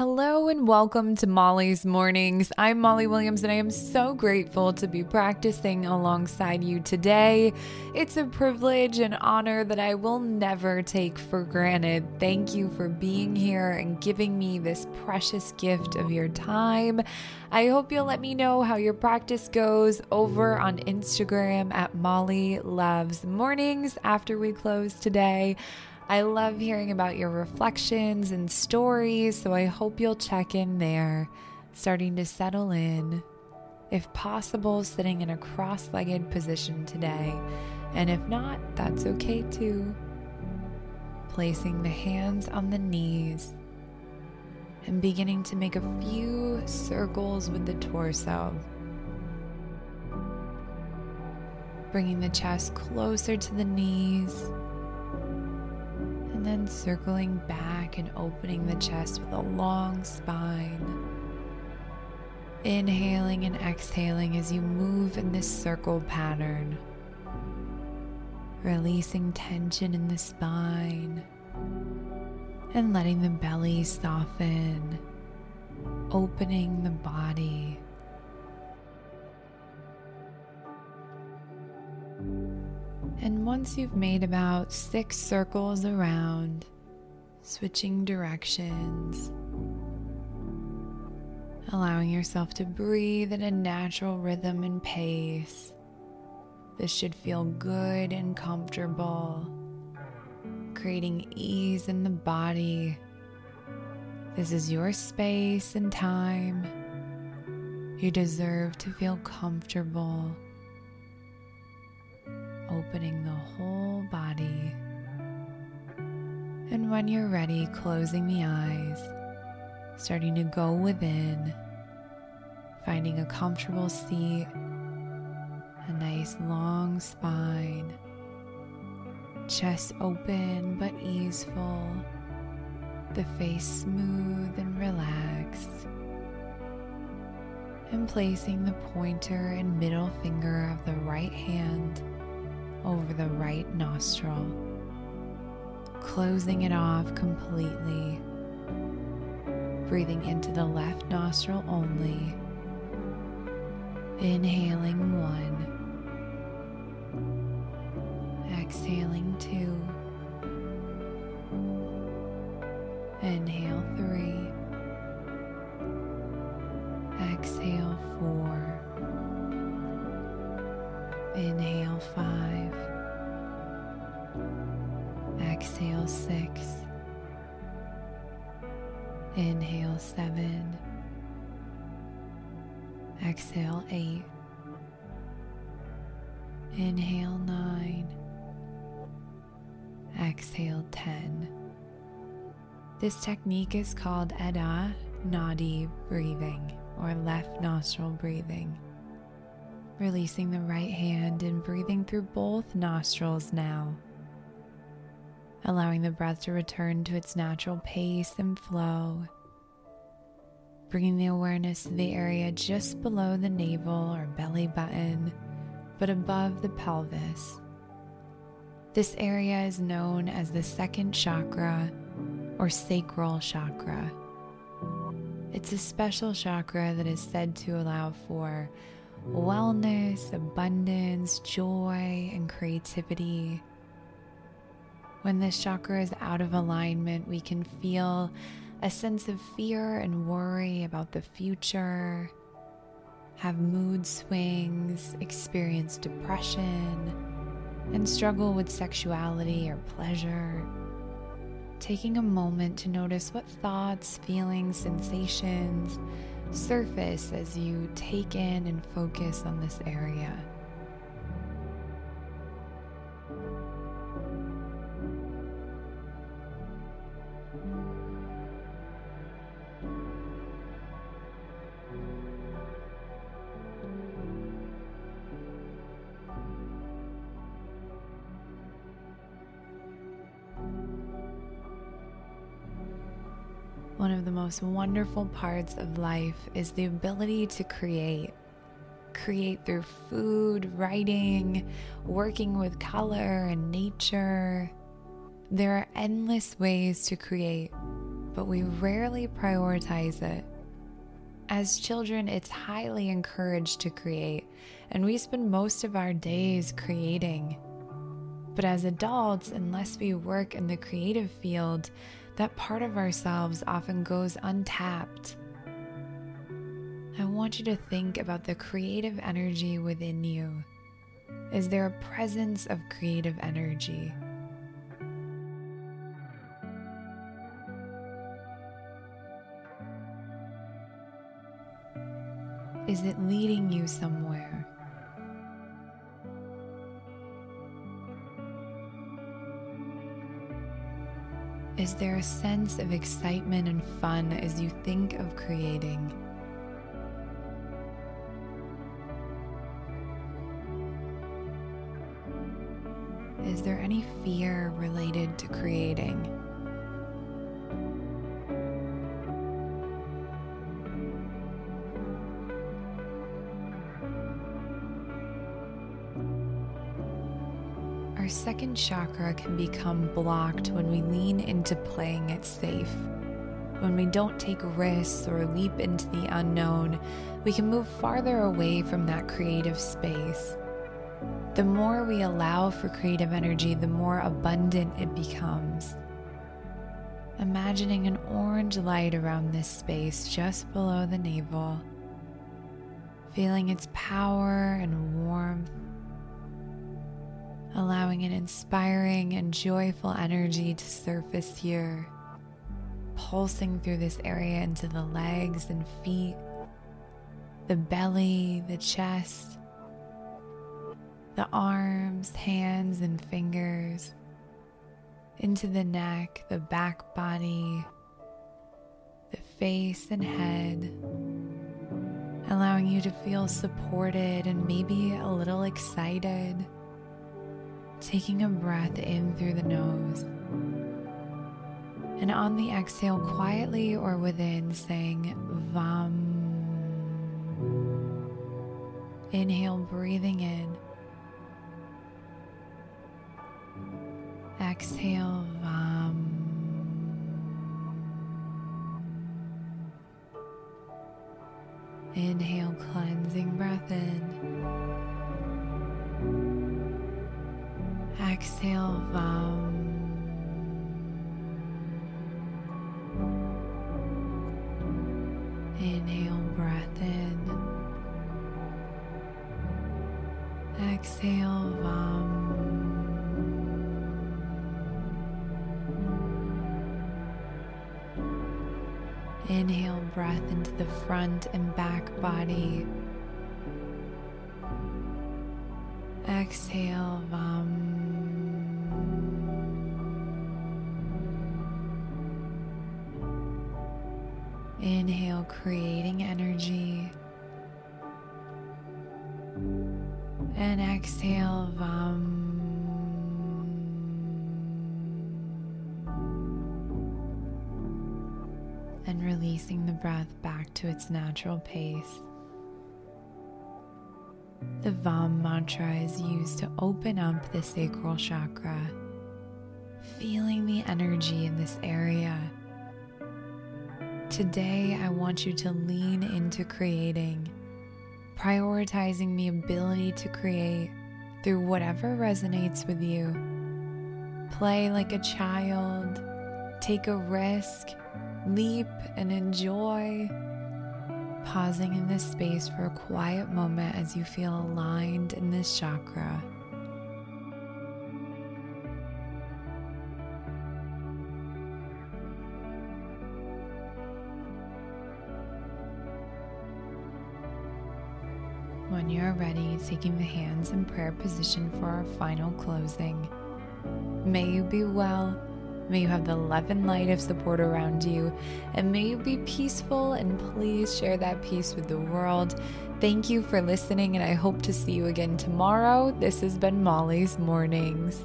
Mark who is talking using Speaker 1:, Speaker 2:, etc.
Speaker 1: Hello and welcome to Molly's Mornings. I'm Molly Williams and I am so grateful to be practicing alongside you today. It's a privilege and honor that I will never take for granted. Thank you for being here and giving me this precious gift of your time. I hope you'll let me know how your practice goes over on Instagram at Molly Loves Mornings after we close today. I love hearing about your reflections and stories, so I hope you'll check in there, starting to settle in. If possible, sitting in a cross legged position today, and if not, that's okay too. Placing the hands on the knees and beginning to make a few circles with the torso. Bringing the chest closer to the knees and then circling back and opening the chest with a long spine. Inhaling and exhaling as you move in this circle pattern, releasing tension in the spine and letting the belly soften, opening the body. And once you've made about six circles around, switching directions, allowing yourself to breathe at a natural rhythm and pace. This should feel good and comfortable, creating ease in the body. This is your space and time. You deserve to feel comfortable opening the whole body. And when you're ready, closing the eyes, starting to go within, finding a comfortable seat, a nice long spine, chest open but easeful, the face smooth and relaxed. And placing the pointer and middle finger of the right hand over the right nostril, closing it off completely. Breathing into the left nostril only. Inhaling one. Exhaling two. Inhale three. Inhale seven. Exhale eight. Inhale nine. Exhale ten. This technique is called Ida Nadi breathing or left nostril breathing. Releasing the right hand and breathing through both nostrils now. Allowing the breath to return to its natural pace and flow. Bringing the awareness to the area just below the navel or belly button, but above the pelvis. This area is known as the second chakra or sacral chakra. It's a special chakra that is said to allow for wellness, abundance, joy, and creativity. When this chakra is out of alignment, we can feel a sense of fear and worry about the future, have mood swings, experience depression, and struggle with sexuality or pleasure. Taking a moment to notice what thoughts, feelings, sensations surface as you take in and focus on this area. One of the most wonderful parts of life is the ability to create. Create through food, writing, working with color and nature. There are endless ways to create, but we rarely prioritize it. As children, it's highly encouraged to create, and we spend most of our days creating. But as adults, unless we work in the creative field, that part of ourselves often goes untapped. I want you to think about the creative energy within you. Is there a presence of creative energy? Is it leading you somewhere? Is there a sense of excitement and fun as you think of creating? Is there any fear related to creating? Second chakra can become blocked when we lean into playing it safe. When we don't take risks or leap into the unknown, we can move farther away from that creative space. The more we allow for creative energy, the more abundant it becomes. Imagining an orange light around this space just below the navel, feeling its power and warmth allowing an inspiring and joyful energy to surface here, pulsing through this area into the legs and feet, the belly, the chest, the arms, hands, and fingers, into the neck, the back body, the face and head. Allowing you to feel supported and maybe a little excited taking a breath in through the nose. And on the exhale, quietly or within, saying VAM. Inhale, breathing in. Exhale, VAM. Inhale, cleansing breath in. Exhale, VAM. Inhale, breath in. Exhale, VAM. Inhale, breath into the front and back body. Exhale, VAM. Inhale, creating energy. And exhale, VAM. And releasing the breath back to its natural pace. The VAM mantra is used to open up the sacral chakra, feeling the energy in this area Today, I want you to lean into creating, prioritizing the ability to create through whatever resonates with you. Play like a child, take a risk, leap, and enjoy. Pausing in this space for a quiet moment as you feel aligned in this chakra. You are ready, taking the hands in prayer position for our final closing. May you be well. May you have the love and light of support around you. And may you be peaceful and please share that peace with the world. Thank you for listening, and I hope to see you again tomorrow. This has been Molly's Mornings.